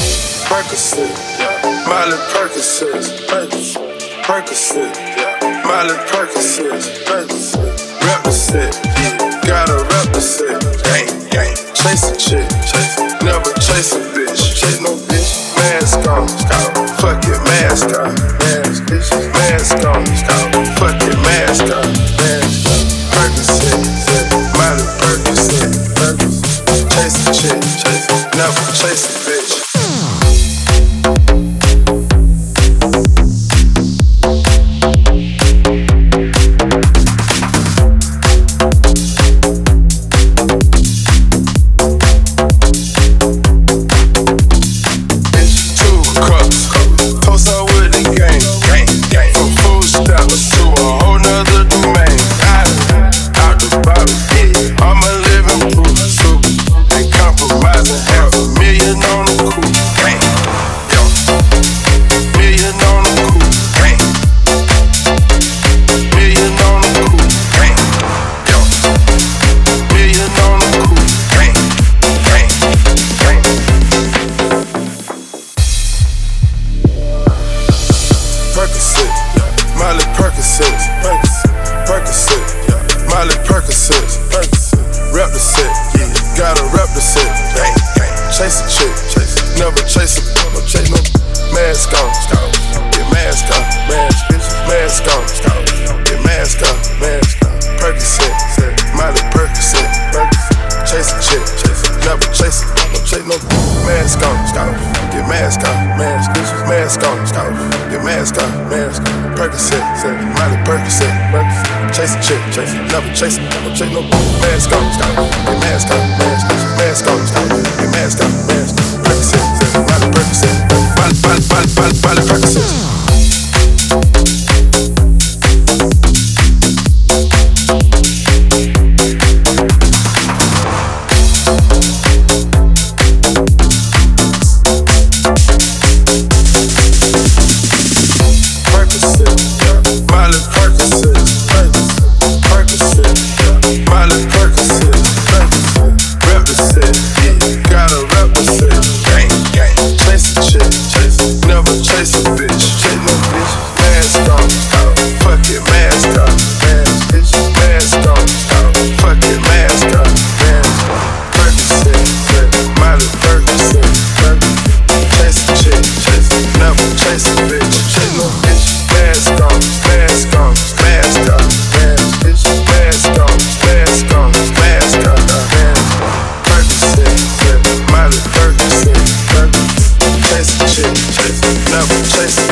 Percocet, Molly Percocet, Percocet, Molly Percocet, Rep the set, gotta rep the set, gang, gang, chase a chick, never chase a bitch, chase no bitch, mask on, fuck it, mask on, mask, on, fuck it, mask on, Percocet, Molly Percocet, chase a chick, never chase a chase a chick, never chase a, no chase no mask on, get mask on, mask, mask on, get mask on, mask on, Percocet, Molly Percocet, chase a chick, never chase a no chase no mask on, get mask on, mask, mask on, get mask on, mask, Percocet, Molly Percocet, chase a chick, never chase a no chase no mask on, get mask on, mask 自己。Chase.